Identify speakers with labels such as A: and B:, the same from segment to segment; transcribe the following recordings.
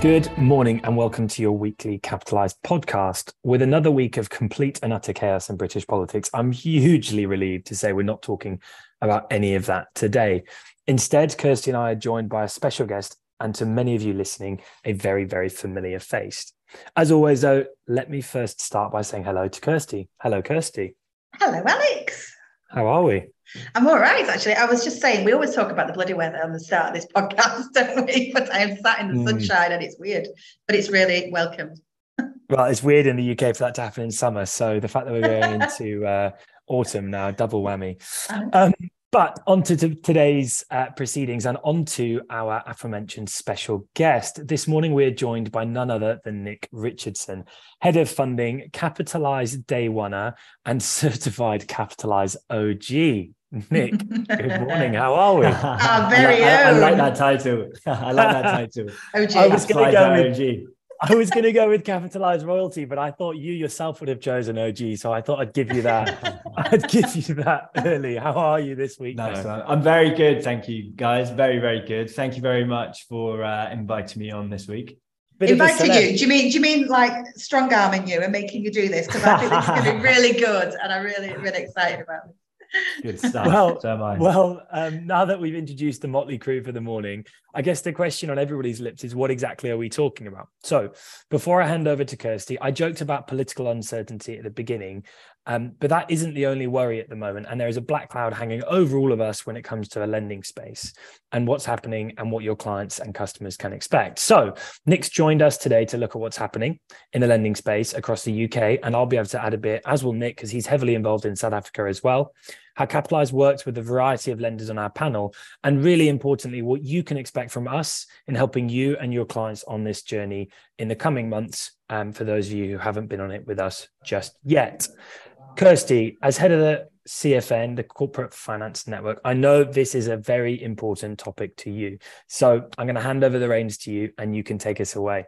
A: Good morning and welcome to your weekly Capitalised podcast. With another week of complete and utter chaos in British politics, I'm hugely relieved to say we're not talking about any of that today. Instead, Kirsty and I are joined by a special guest, and to many of you listening, a very, very familiar face. As always, though, let me first start by saying hello to Kirsty. Hello, Kirsty.
B: Hello, Alex.
A: How are we?
B: I'm all right, actually. I was just saying, we always talk about the bloody weather on the start of this podcast, don't we? But I am sat in the mm. sunshine and it's weird, but it's really welcomed.
A: well, it's weird in the UK for that to happen in summer. So the fact that we're going into uh, autumn now, double whammy. Um, but on to today's uh, proceedings and on to our aforementioned special guest. This morning, we're joined by none other than Nick Richardson, Head of Funding, Capitalise Day Oneer, and Certified Capitalise OG. Nick, good morning. How are we?
B: Our very
C: I, I, I, like that title. I like that title.
B: OG.
A: I was going to go with OG. I was going to go with capitalized royalty, but I thought you yourself would have chosen OG, so I thought I'd give you that. I'd give you that early. How are you this week?
C: Nice. I'm very good, thank you, guys. Very, very good. Thank you very much for uh, inviting me on this week.
B: Bit Invited you? Do you mean do you mean like strong arming you and making you do this? Because I think it's going to be really good, and I'm really really excited about it.
C: Good stuff.
A: well, so well um, now that we've introduced the motley crew for the morning, I guess the question on everybody's lips is what exactly are we talking about? So, before I hand over to Kirsty, I joked about political uncertainty at the beginning, um, but that isn't the only worry at the moment. And there is a black cloud hanging over all of us when it comes to a lending space and what's happening and what your clients and customers can expect. So, Nick's joined us today to look at what's happening in the lending space across the UK. And I'll be able to add a bit, as will Nick, because he's heavily involved in South Africa as well. How Capitalise works with a variety of lenders on our panel. And really importantly, what you can expect from us in helping you and your clients on this journey in the coming months. Um, for those of you who haven't been on it with us just yet. Kirsty, as head of the CFN, the Corporate Finance Network, I know this is a very important topic to you. So I'm going to hand over the reins to you and you can take us away.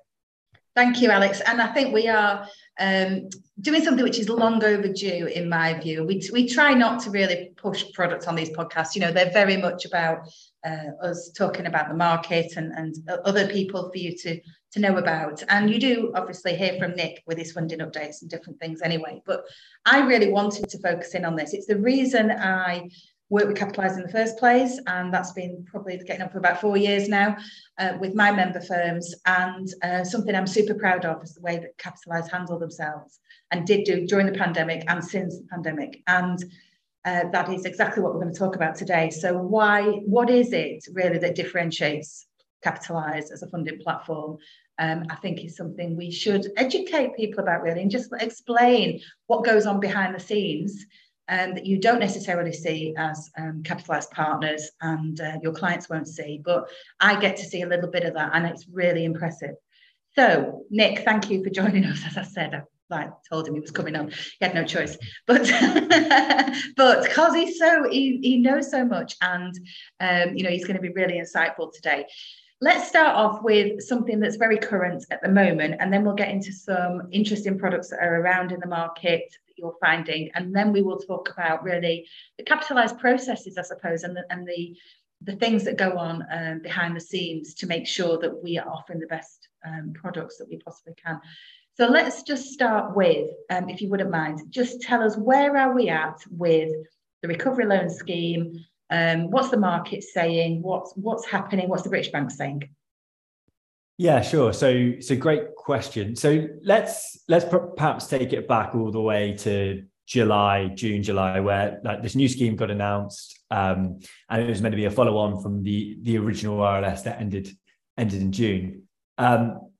B: Thank you, Alex. And I think we are um, doing something which is long overdue, in my view. We, we try not to really push products on these podcasts. You know, they're very much about uh, us talking about the market and, and other people for you to, to know about. And you do obviously hear from Nick with his funding updates and different things anyway. But I really wanted to focus in on this. It's the reason I work with Capitalise in the first place, and that's been probably getting up for about four years now uh, with my member firms. And uh, something I'm super proud of is the way that Capitalise handle themselves and did do during the pandemic and since the pandemic. And uh, that is exactly what we're going to talk about today. So, why? What is it really that differentiates Capitalise as a funding platform? Um, I think is something we should educate people about really, and just explain what goes on behind the scenes um, that you don't necessarily see as um, capitalized partners and uh, your clients won't see. But I get to see a little bit of that, and it's really impressive. So, Nick, thank you for joining us. As I said, I told him he was coming on. He had no choice, but but because he's so he, he knows so much, and um, you know he's going to be really insightful today. Let's start off with something that's very current at the moment, and then we'll get into some interesting products that are around in the market you're finding, and then we will talk about really the capitalized processes, I suppose, and the, and the the things that go on um, behind the scenes to make sure that we are offering the best um, products that we possibly can. So let's just start with, um, if you wouldn't mind, just tell us where are we at with the recovery loan scheme? Um, what's the market saying? What's what's happening? What's the British Bank saying?
C: Yeah, sure. So it's a great question. So let's let's perhaps take it back all the way to July, June, July, where like this new scheme got announced, um, and it was meant to be a follow-on from the the original RLS that ended ended in June. Um,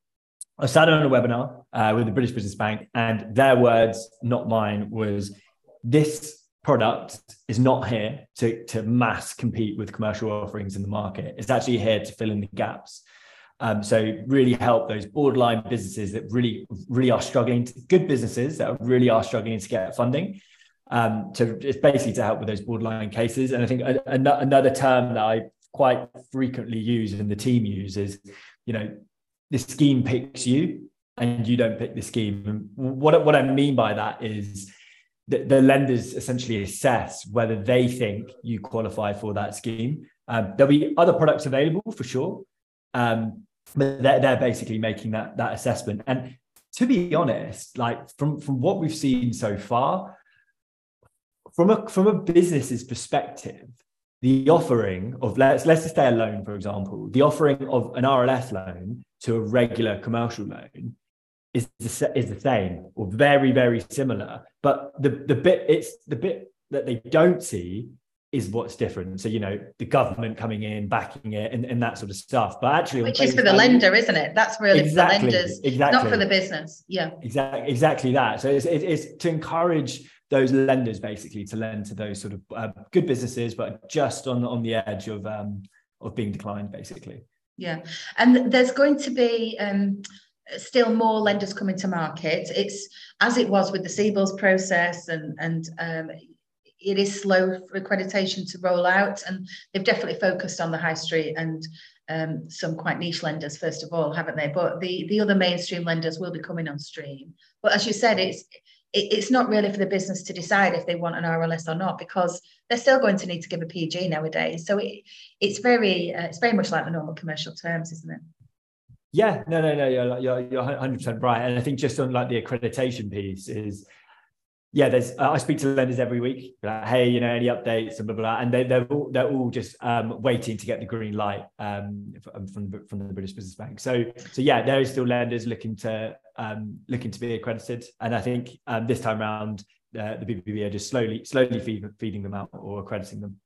C: I sat on a webinar uh, with the British Business Bank, and their words, not mine, was this product is not here to, to mass compete with commercial offerings in the market. It's actually here to fill in the gaps. Um, so really help those borderline businesses that really, really are struggling, to, good businesses that really are struggling to get funding. Um, to it's basically to help with those borderline cases. And I think another term that I quite frequently use and the team uses, you know, the scheme picks you and you don't pick the scheme. And what, what I mean by that is that the lenders essentially assess whether they think you qualify for that scheme. Um, there'll be other products available for sure. Um, but they're, they're basically making that that assessment. And to be honest, like from from what we've seen so far, from a from a business's perspective, the offering of let's let's just say a loan, for example, the offering of an RLS loan to a regular commercial loan is the, is the same or very very similar. But the the bit it's the bit that they don't see is what's different. So, you know, the government coming in, backing it, and, and that sort of stuff. But actually,
B: which is for the lender, isn't it? That's really exactly, for the lenders, exactly. not for the business. Yeah,
C: exactly, exactly that. So it's, it's to encourage those lenders basically to lend to those sort of uh, good businesses, but just on on the edge of um, of being declined, basically.
B: Yeah, and there's going to be. Um, still more lenders coming to market. It's as it was with the CBILS process and and um, it is slow for accreditation to roll out, and they've definitely focused on the high street and um, some quite niche lenders first of all, haven't they? But the the other mainstream lenders will be coming on stream. But as you said, it's it, it's not really for the business to decide if they want an RLS or not because they're still going to need to give a PG nowadays. So it, it's very uh, it's very much like the normal commercial terms, isn't it?
C: Yeah, no, no, no, you're you're you're 100 percent right, and I think just on like the accreditation piece is yeah, there's uh, I speak to lenders every week. Like, hey, you know, any updates and blah blah, blah. and they, they're all they're all just um, waiting to get the green light um, from from from the British Business Bank. So so yeah, there is still lenders looking to um, looking to be accredited, and I think um, this time around uh, the BBB are just slowly slowly feed, feeding them out or accrediting them.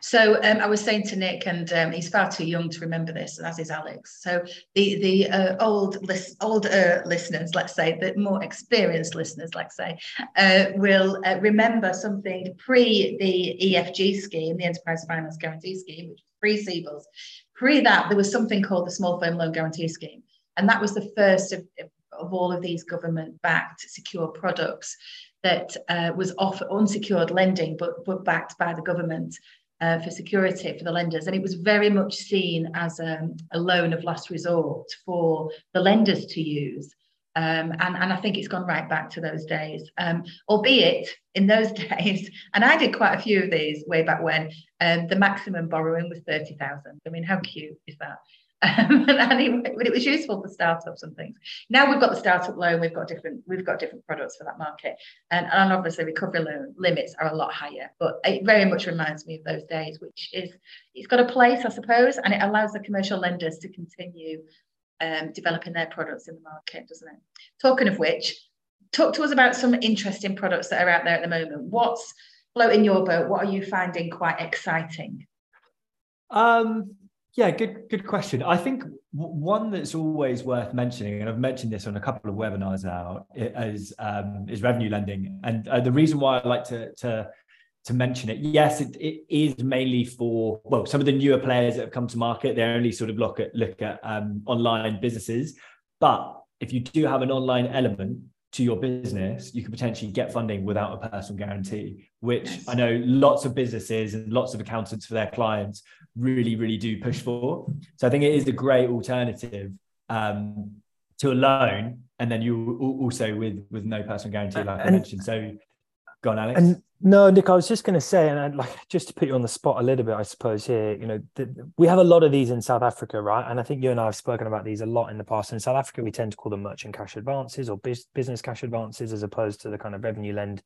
B: So um, I was saying to Nick, and um, he's far too young to remember this, as is Alex. So the the uh, old list, older listeners, let's say, the more experienced listeners, let's say, uh, will uh, remember something pre the EFG scheme, the Enterprise Finance Guarantee Scheme, which was pre CBILS. Pre that, there was something called the Small Firm Loan Guarantee Scheme, and that was the first of, of all of these government-backed secure products that uh, was offered unsecured lending, but but backed by the government uh, for security for the lenders. And it was very much seen as um, a loan of last resort for the lenders to use. Um, and, and I think it's gone right back to those days, um, albeit in those days, and I did quite a few of these way back when, um, the maximum borrowing was 30,000. I mean, how cute is that? Um, but it was useful for startups and things. Now we've got the startup loan, we've got different, we've got different products for that market, and, and obviously recovery loan limits are a lot higher. But it very much reminds me of those days, which is it's got a place, I suppose, and it allows the commercial lenders to continue um, developing their products in the market, doesn't it? Talking of which, talk to us about some interesting products that are out there at the moment. What's floating your boat? What are you finding quite exciting?
C: Um, yeah, good good question. I think one that's always worth mentioning, and I've mentioned this on a couple of webinars now, is um, is revenue lending. And uh, the reason why I like to to to mention it, yes, it, it is mainly for well, some of the newer players that have come to market. They only sort of look at look at um, online businesses, but if you do have an online element to your business, you can potentially get funding without a personal guarantee, which yes. I know lots of businesses and lots of accountants for their clients really, really do push for. So I think it is a great alternative um, to a loan, and then you also with with no personal guarantee, like and, I mentioned. So, go on, Alex.
A: And no, Nick, I was just going to say, and I'd like just to put you on the spot a little bit, I suppose. Here, you know, we have a lot of these in South Africa, right? And I think you and I have spoken about these a lot in the past. In South Africa, we tend to call them merchant cash advances or business cash advances, as opposed to the kind of revenue lend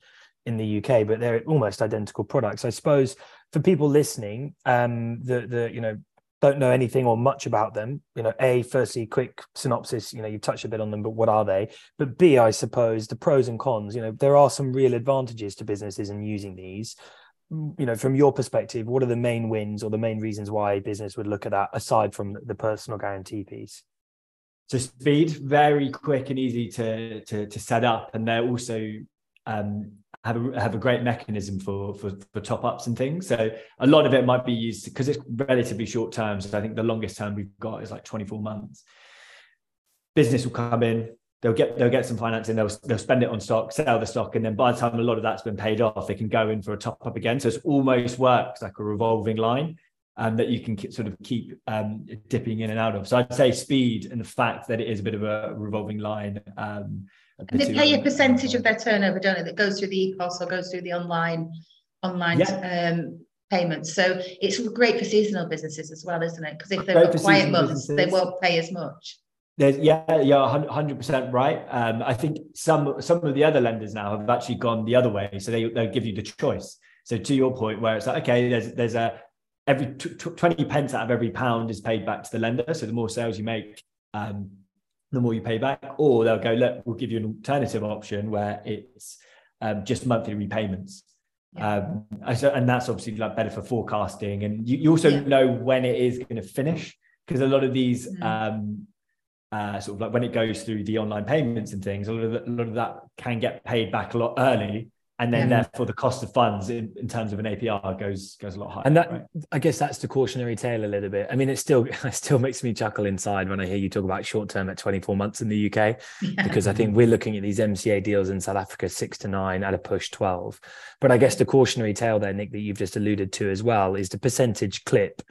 A: in the UK, but they're almost identical products. I suppose for people listening, um, the the you know don't know anything or much about them, you know, a firstly quick synopsis, you know, you've touched a bit on them, but what are they? But b, I suppose the pros and cons. You know, there are some real advantages to businesses in using these. You know, from your perspective, what are the main wins or the main reasons why a business would look at that aside from the personal guarantee piece?
C: So speed, very quick and easy to to, to set up, and they're also um, have a have a great mechanism for for, for top ups and things. So a lot of it might be used because it's relatively short term. So I think the longest term we've got is like 24 months. Business will come in, they'll get they'll get some financing, they'll they'll spend it on stock, sell the stock, and then by the time a lot of that's been paid off, they can go in for a top up again. So it's almost works like a revolving line. Um, that you can sort of keep um, dipping in and out of. So I'd say speed and the fact that it is a bit of a revolving line um,
B: they pay a percentage of their turnover, don't they? That goes through the EPOS or goes through the online online yeah. um, payments. So it's great for seasonal businesses as well, isn't it? Because if they've got quiet months, businesses. they won't pay as much.
C: There's, yeah, yeah, hundred percent right. Um, I think some some of the other lenders now have actually gone the other way, so they they give you the choice. So to your point, where it's like, okay, there's there's a every t- t- twenty pence out of every pound is paid back to the lender. So the more sales you make, um, the more you pay back. Or they'll go, look, we'll give you an alternative option where it's um, just monthly repayments. Yeah. Um, and that's obviously like better for forecasting, and you, you also yeah. know when it is going to finish because a lot of these mm. um, uh, sort of like when it goes through the online payments and things, a lot of, a lot of that can get paid back a lot early. And then yeah. therefore the cost of funds in, in, terms of an APR goes goes a lot higher.
A: And that right? I guess that's the cautionary tale a little bit. I mean, it still it still makes me chuckle inside when I hear you talk about short term at 24 months in the UK, yeah. because I think we're looking at these MCA deals in South Africa six to nine at a push 12. But I guess the cautionary tale there, Nick, that you've just alluded to as well, is the percentage clip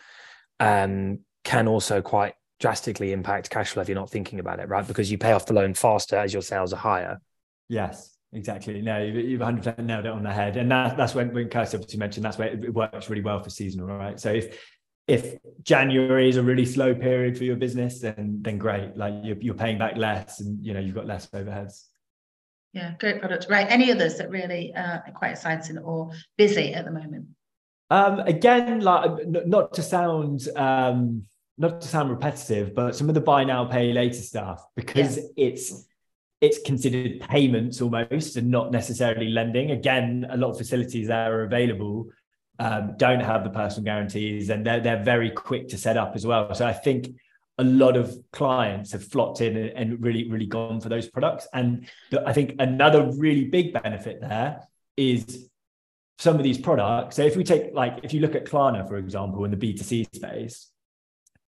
A: um, can also quite drastically impact cash flow if you're not thinking about it, right? Because you pay off the loan faster as your sales are higher.
C: Yes, exactly. No, you've 100% nailed it on the head. And that, that's when, when Kirsty obviously mentioned, that's where it works really well for seasonal, right? So if, if January is a really slow period for your business, then, then great. Like you're, you're paying back less and, you know, you've got less overheads.
B: Yeah, great product. Right. Any others that really uh, are quite exciting or busy at the moment?
C: Um, again, like not to sound um, not to sound repetitive, but some of the buy now, pay later stuff, because yeah. it's it's considered payments almost and not necessarily lending. Again, a lot of facilities that are available um, don't have the personal guarantees and they're, they're very quick to set up as well. So I think a lot of clients have flocked in and, really, really gone for those products. And I think another really big benefit there is some of these products. So if we take like, if you look at Klarna, for example, in the B2C space,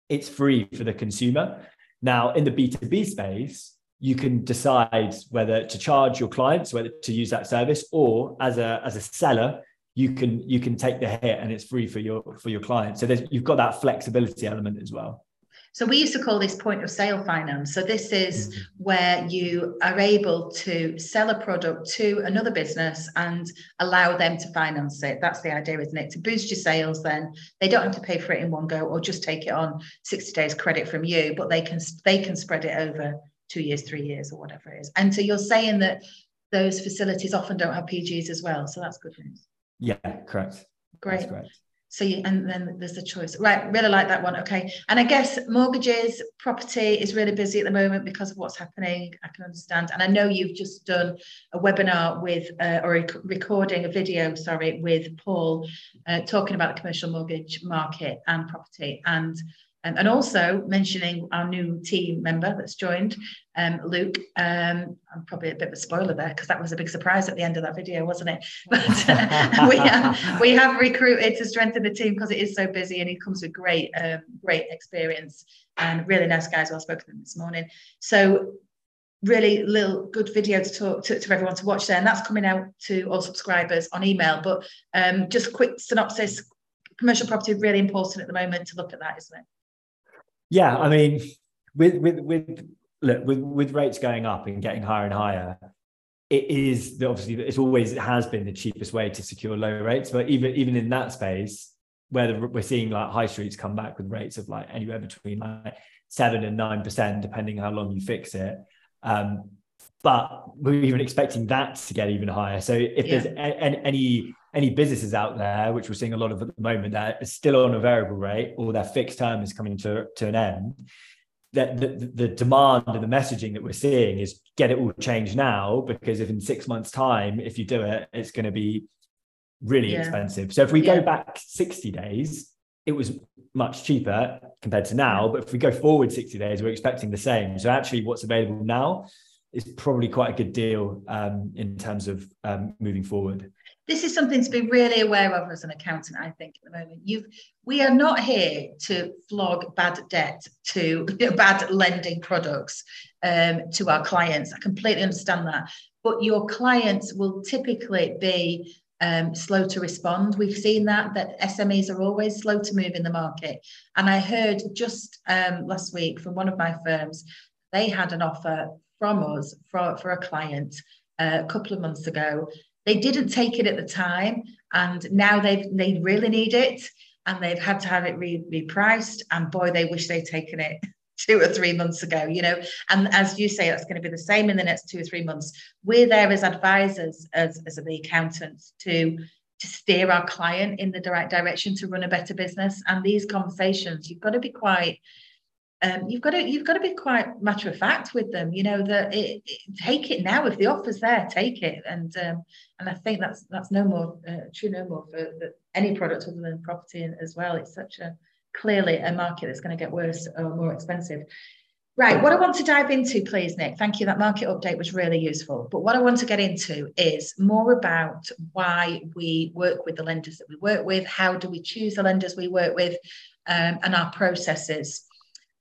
C: it's free for the consumer. Now, in the B2B space, you can decide whether to charge your clients, whether to use that service, or as a as a seller, you can you can take the hit and it's free for your for your client. So you've got that flexibility element as well.
B: So we used to call this point of sale finance. So this is mm-hmm. where you are able to sell a product to another business and allow them to finance it. That's the idea, isn't it? To boost your sales, then they don't have to pay for it in one go or just take it on 60 days credit from you, but they can they can spread it over two years, three years, or whatever it is. And so you're saying that those facilities often don't have PGs as well. So that's good news.
C: Yeah, correct.
B: Great. That's correct. So you, and then there's the choice. Right, really like that one. Okay. And I guess mortgages, property is really busy at the moment because of what's happening. I can understand. And I know you've just done a webinar with, uh, or a recording a video, sorry, with Paul uh, talking about the commercial mortgage market and property. And um, and also mentioning our new team member that's joined, um, Luke. Um, I'm probably a bit of a spoiler there because that was a big surprise at the end of that video, wasn't it? But uh, we, have, we have recruited to strengthen the team because it is so busy and he comes with great, um, great experience and really nice guys. Well, I spoke to them this morning. So really little good video to talk to, to everyone to watch there and that's coming out to all subscribers on email but um, just quick synopsis commercial property really important at the moment to look at that isn't it
C: yeah, I mean, with with with look with with rates going up and getting higher and higher, it is obviously it's always it has been the cheapest way to secure low rates. But even even in that space, where the, we're seeing like high streets come back with rates of like anywhere between like seven and nine percent, depending how long you fix it. Um, but we're even expecting that to get even higher. So if yeah. there's a, a, any any businesses out there, which we're seeing a lot of at the moment, that are still on a variable rate or their fixed term is coming to, to an end, that the, the demand and the messaging that we're seeing is get it all changed now because if in six months' time, if you do it, it's going to be really yeah. expensive. So if we yeah. go back 60 days, it was much cheaper compared to now. But if we go forward 60 days, we're expecting the same. So actually, what's available now is probably quite a good deal um, in terms of um, moving forward
B: this is something to be really aware of as an accountant, I think, at the moment. You've we are not here to flog bad debt to bad lending products um, to our clients. I completely understand that. But your clients will typically be um, slow to respond. We've seen that that SMEs are always slow to move in the market. And I heard just um, last week from one of my firms, they had an offer from us for, for a client uh, a couple of months ago they didn't take it at the time, and now they they really need it, and they've had to have it re- repriced. And boy, they wish they'd taken it two or three months ago, you know. And as you say, that's going to be the same in the next two or three months. We're there as advisors, as, as the accountants, to to steer our client in the direct direction to run a better business. And these conversations, you've got to be quite um, you've got to you've got to be quite matter of fact with them. You know that it, it, take it now if the offer's there, take it. And um, and I think that's that's no more uh, true no more for, for any product other than property as well. It's such a clearly a market that's going to get worse or more expensive. Right, what I want to dive into, please, Nick, thank you. That market update was really useful. But what I want to get into is more about why we work with the lenders that we work with, how do we choose the lenders we work with, um, and our processes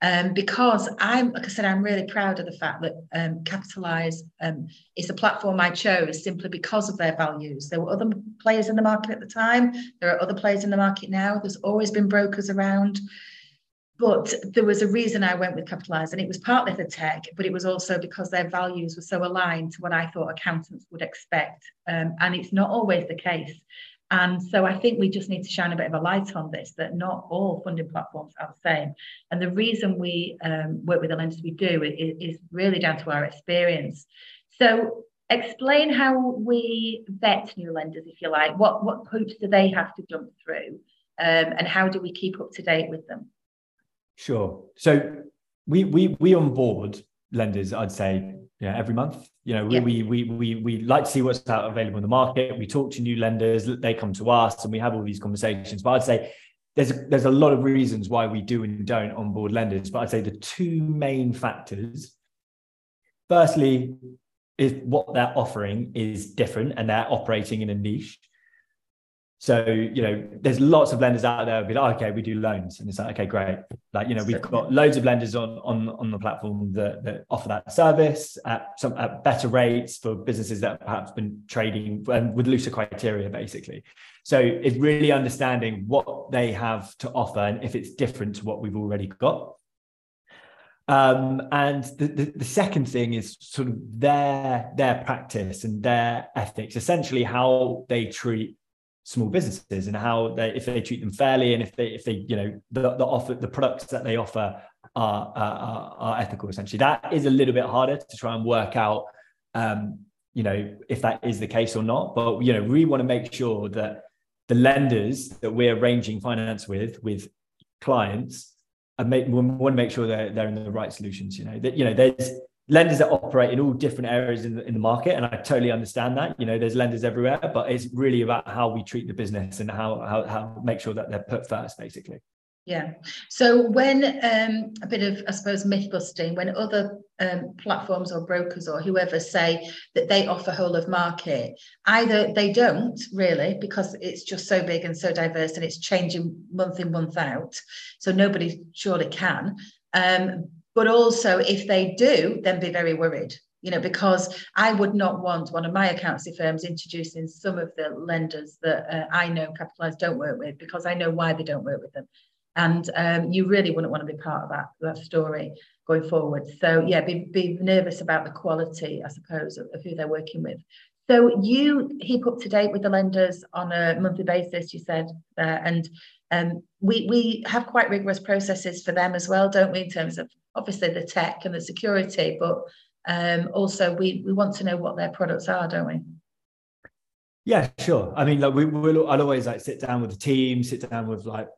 B: um, because I'm, like I said, I'm really proud of the fact that um, Capitalise um, is a platform I chose simply because of their values. There were other players in the market at the time. There are other players in the market now. There's always been brokers around. But there was a reason I went with Capitalise, and it was partly the tech, but it was also because their values were so aligned to what I thought accountants would expect. Um, and it's not always the case. And so I think we just need to shine a bit of a light on this that not all funding platforms are the same. And the reason we um, work with the lenders we do is, is really down to our experience. So explain how we vet new lenders, if you like. What, what hoops do they have to jump through? Um, and how do we keep up to date with them?
C: Sure. So we we we onboard lenders, I'd say, yeah, every month. You know, we, yeah. we, we, we, we like to see what's out available in the market. We talk to new lenders, they come to us and we have all these conversations. But I'd say there's a, there's a lot of reasons why we do and don't onboard lenders. But I'd say the two main factors, firstly, is what they're offering is different and they're operating in a niche. So, you know, there's lots of lenders out there be like, okay, we do loans. And it's like, okay, great. Like, you know, we've got loads of lenders on on, on the platform that, that offer that service at some at better rates for businesses that perhaps been trading and with looser criteria, basically. So it's really understanding what they have to offer and if it's different to what we've already got. Um, and the, the, the, second thing is sort of their their practice and their ethics, essentially how they treat small businesses and how they if they treat them fairly and if they if they you know the, the offer the products that they offer are, are, are ethical essentially. That is a little bit harder to try and work out um, you know if that is the case or not. But you know we want to make sure that the lenders that we're arranging finance with with clients and make, we want to make sure that they're in the right solutions you know. That you know there's lenders that operate in all different areas in the, in the market and i totally understand that. You know there's lenders everywhere but it's really about how we treat the business and how how, how make sure that they're put first basically.
B: Yeah. So when um, a bit of i suppose myth busting when other um, platforms or brokers or whoever say that they offer whole of market either they don't really because it's just so big and so diverse and it's changing month in month out so nobody surely can um, but also, if they do, then be very worried, you know, because I would not want one of my accountancy firms introducing some of the lenders that uh, I know Capitalise don't work with because I know why they don't work with them. And um, you really wouldn't want to be part of that, that story going forward. So, yeah, be, be nervous about the quality, I suppose, of, of who they're working with. So you keep up to date with the lenders on a monthly basis, you said, uh, and um, we we have quite rigorous processes for them as well, don't we, in terms of obviously the tech and the security, but um, also we we want to know what their products are, don't we?
C: Yeah, sure. I mean, like we will. I'll always like sit down with the team, sit down with like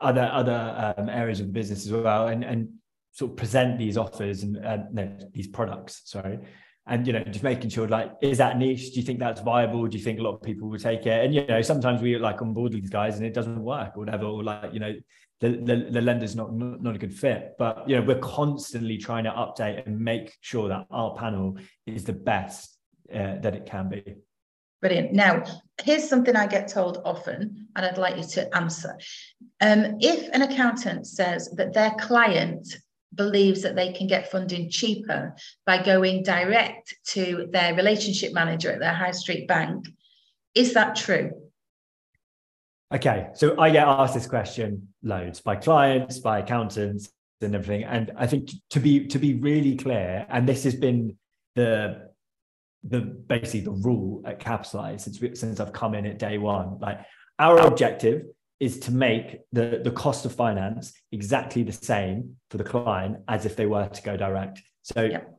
C: other other um, areas of the business as well, and and sort of present these offers and uh, no, these products. Sorry, and you know just making sure like is that niche do you think that's viable do you think a lot of people will take it and you know sometimes we like on board these guys and it doesn't work or whatever or like you know the, the, the lender's not, not a good fit but you know we're constantly trying to update and make sure that our panel is the best uh, that it can be
B: brilliant now here's something i get told often and i'd like you to answer um, if an accountant says that their client believes that they can get funding cheaper by going direct to their relationship manager at their high street bank. Is that true?
C: Okay, so I get asked this question loads by clients, by accountants, and everything. And I think to be to be really clear, and this has been the the basically the rule at Capitalise since we, since I've come in at day one. Like our objective is to make the the cost of finance exactly the same for the client as if they were to go direct. So. Yep.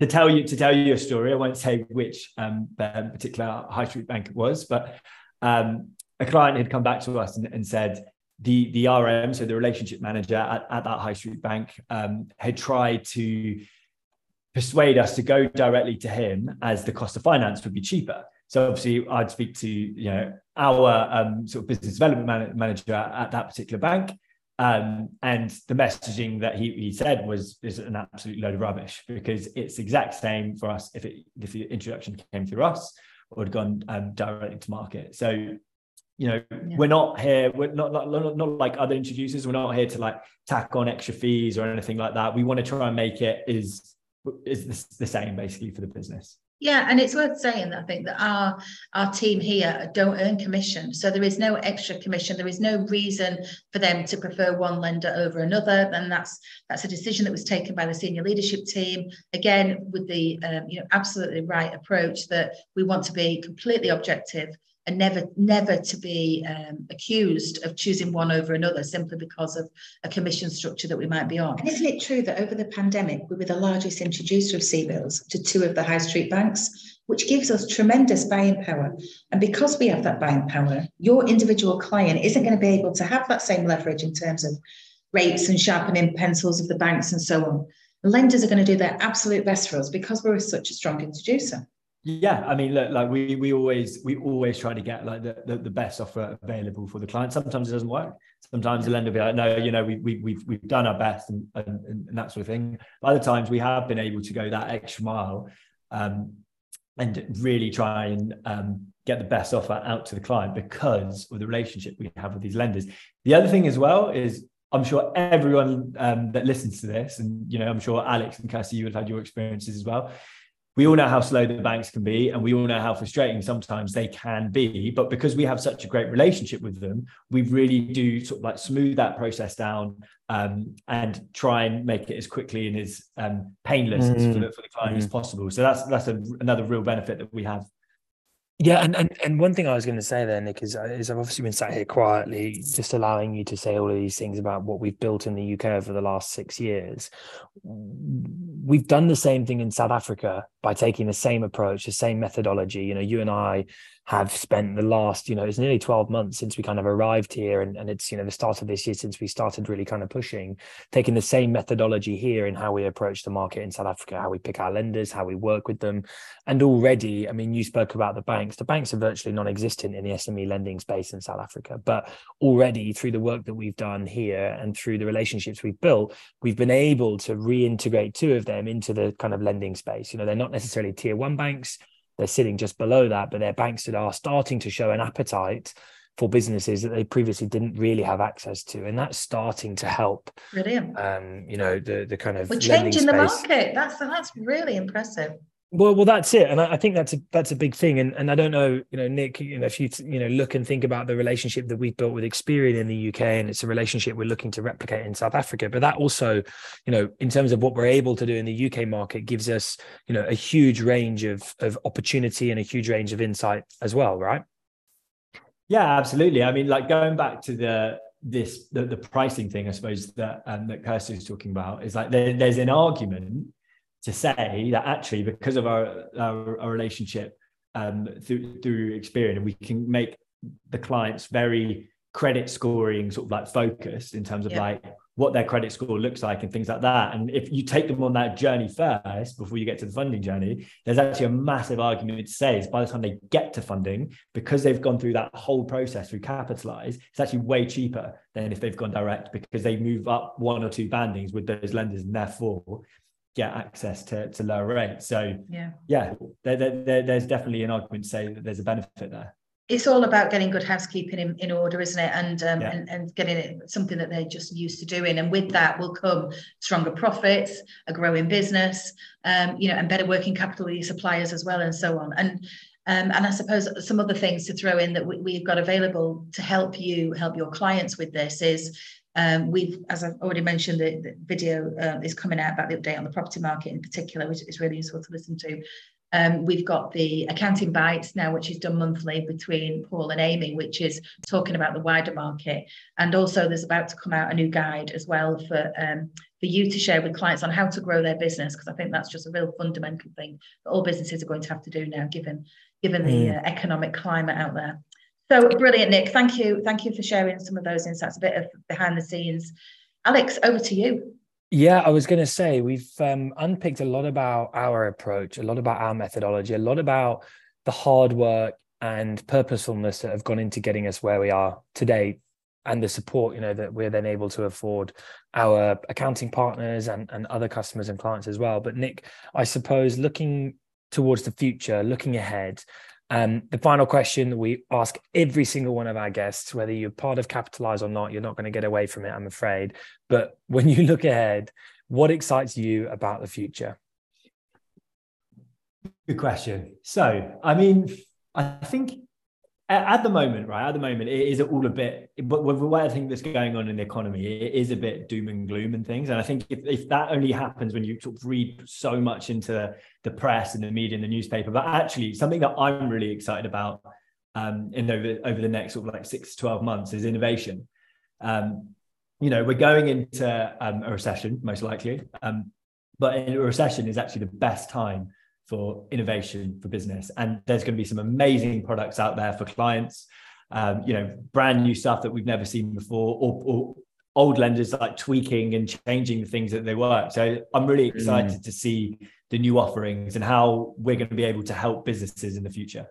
C: To tell you to tell you a story, I won't say which um, particular high street bank it was, but um, a client had come back to us and, and said, the the RM, so the relationship manager at, at that high street bank, um, had tried to persuade us to go directly to him as the cost of finance would be cheaper. So obviously, I'd speak to you know our um, sort of business development man- manager at, at, that particular bank, um, and the messaging that he, he said was is an absolute load of rubbish because it's exact same for us if it if the introduction came through us or had gone um, directly to market. So you know yeah. we're not here we're not, not, not not like other introducers we're not here to like tack on extra fees or anything like that. We want to try and make it is is the same basically for the business.
B: Yeah and it's worth saying that i think that our our team here don't earn commission. So there is no extra commission. There is no reason for them to prefer one lender over another. And that's that's a decision that was taken by the senior leadership team. Again with the um, you know absolutely right approach that we want to be completely objective and never never to be um, accused of choosing one over another simply because of a commission structure that we might be on.
D: And isn't it true that over the pandemic we were the largest introducer of CBILS to two of the high street banks, which gives us tremendous buying power. And because we have that buying power, your individual client isn't going to be able to have that same leverage in terms of rates and sharpening pencils of the banks and so on. Lenders are going to do their absolute best for us because we're such a strong introducer.
C: Yeah, I mean, look, like we we always we always try to get like the, the, the, best offer available for the client. Sometimes it doesn't work. Sometimes the lender will be like, no, you know, we, we we've we've done our best and, and, and that sort of thing. Other times we have been able to go that extra mile um, and really try and um, get the best offer out to the client because of the relationship we have with these lenders. The other thing as well is I'm sure everyone um, that listens to this, and you know, I'm sure Alex and Kirsty, you have had your experiences as well we all know how slow the banks can be and we all know how frustrating sometimes they can be but because we have such a great relationship with them we really do sort of like smooth that process down um, and try and make it as quickly and as um, painless mm. for, the, for the client mm. as possible so that's that's a, another real benefit that we have
A: yeah, and, and and one thing I was going to say there, Nick, is, is I've obviously been sat here quietly, just allowing you to say all of these things about what we've built in the UK over the last six years. We've done the same thing in South Africa by taking the same approach, the same methodology. You know, you and I have spent the last, you know, it's nearly 12 months since we kind of arrived here. And, and it's, you know, the start of this year since we started really kind of pushing, taking the same methodology here in how we approach the market in South Africa, how we pick our lenders, how we work with them. And already, I mean, you spoke about the banks. The banks are virtually non existent in the SME lending space in South Africa. But already through the work that we've done here and through the relationships we've built, we've been able to reintegrate two of them into the kind of lending space. You know, they're not necessarily tier one banks they're sitting just below that, but they're banks that are starting to show an appetite for businesses that they previously didn't really have access to, and that's starting to help.
B: Brilliant.
A: Um, you know, the the kind of
B: we're changing the market. That's that's really impressive.
A: Well, well, that's it, and I, I, think that's a that's a big thing. And and I don't know, you know, Nick, you know, if you you know look and think about the relationship that we've built with Experian in the UK, and it's a relationship we're looking to replicate in South Africa. But that also, you know, in terms of what we're able to do in the UK market, gives us you know a huge range of of opportunity and a huge range of insight as well, right?
C: Yeah, absolutely. I mean, like going back to the this the, the pricing thing, I suppose that um, that Kirsty was talking about is like there, there's an argument to say that actually because of our our, our relationship um, through through Experian, we can make the clients very credit scoring sort of like focused in terms of yeah. like what their credit score looks like and things like that. And if you take them on that journey first before you get to the funding journey, there's actually a massive argument to say is by the time they get to funding, because they've gone through that whole process through Capitalise, it's actually way cheaper than if they've gone direct because they move up one or two bandings with those lenders and therefore get access to, to lower rates. So yeah, yeah, there, there, there's definitely an argument to say that there's a benefit there.
B: It's all about getting good housekeeping in, in order, isn't it? And, um, yeah. and and getting it something that they're just used to doing. And with that will come stronger profits, a growing business, um, you know, and better working capital with your suppliers as well, and so on. And um, and I suppose some other things to throw in that we, have got available to help you help your clients with this is um, we've, as I've already mentioned, the, the video uh, is coming out about the update on the property market in particular, which is really useful to listen to. Um, we've got the accounting bites now, which is done monthly between Paul and Amy, which is talking about the wider market. And also, there's about to come out a new guide as well for um, for you to share with clients on how to grow their business, because I think that's just a real fundamental thing that all businesses are going to have to do now, given given the mm. uh, economic climate out there. So brilliant, Nick. Thank you. Thank you for sharing some of those insights, a bit of behind the scenes. Alex, over to you.
A: Yeah, I was going to say we've um, unpicked a lot about our approach, a lot about our methodology, a lot about the hard work and purposefulness that have gone into getting us where we are today and the support you know that we're then able to afford our accounting partners and, and other customers and clients as well but nick i suppose looking towards the future looking ahead um, the final question we ask every single one of our guests, whether you're part of Capitalise or not, you're not going to get away from it, I'm afraid. But when you look ahead, what excites you about the future?
C: Good question. So, I mean, I think at the moment, right? At the moment, it is all a bit, but with the way I think that's going on in the economy, it is a bit doom and gloom and things. And I think if, if that only happens when you sort of read so much into the press and the media and the newspaper, but actually something that I'm really excited about um, in over, over the next sort of like six to 12 months is innovation. Um, you know, we're going into um, a recession, most likely. Um, but in a recession is actually the best time for innovation for business. And there's going to be some amazing products out there for clients, um, you know, brand new stuff that we've never seen before, or, or, old lenders like tweaking and changing the things that they work. So I'm really mm. excited mm. to see the new offerings and how we're going to be able to help businesses in the future.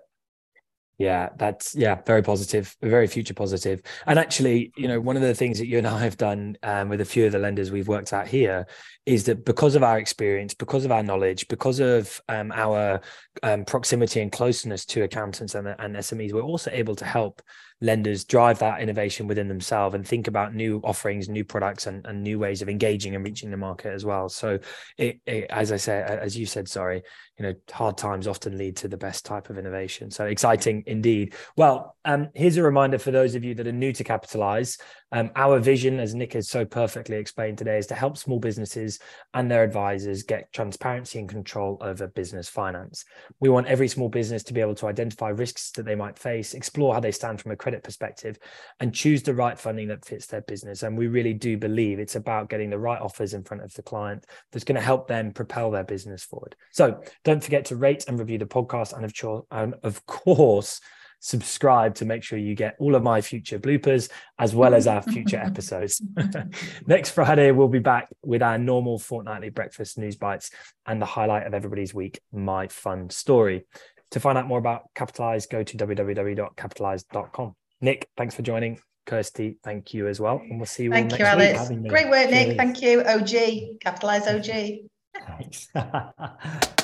A: Yeah, that's yeah, very positive, very future positive. And actually, you know, one of the things that you and I have done um, with a few of the lenders we've worked at here is that because of our experience, because of our knowledge, because of um, our um, proximity and closeness to accountants and, and SMEs, we're also able to help lenders drive that innovation within themselves and think about new offerings, new products, and, and new ways of engaging and reaching the market as well. So, it, it, as I say, as you said, sorry, you know, hard times often lead to the best type of innovation. So exciting indeed. Well, um, here's a reminder for those of you that are new to Capitalise. Um, our vision, as Nick has so perfectly explained today, is to help small businesses and their advisors get transparency and control over business finance. We want every small business to be able to identify risks that they might face, explore how they stand from a credit perspective, and choose the right funding that fits their business. And we really do believe it's about getting the right offers in front of the client that's going to help them propel their business forward. So don't forget to rate and review the podcast, and of, and of course, subscribe to make sure you get all of my future bloopers as well as our future episodes. Next Friday, we'll be back with our normal fortnightly breakfast news bites and the highlight of everybody's week, my fun story. To find out more about Capitalise, go to www.capitalise.com. Nick, thanks for joining. Kirsty, thank you as well. And we'll see you
B: thank you, Alex. Great work, Nick. Thank you. OG, Capitalise OG. Thanks.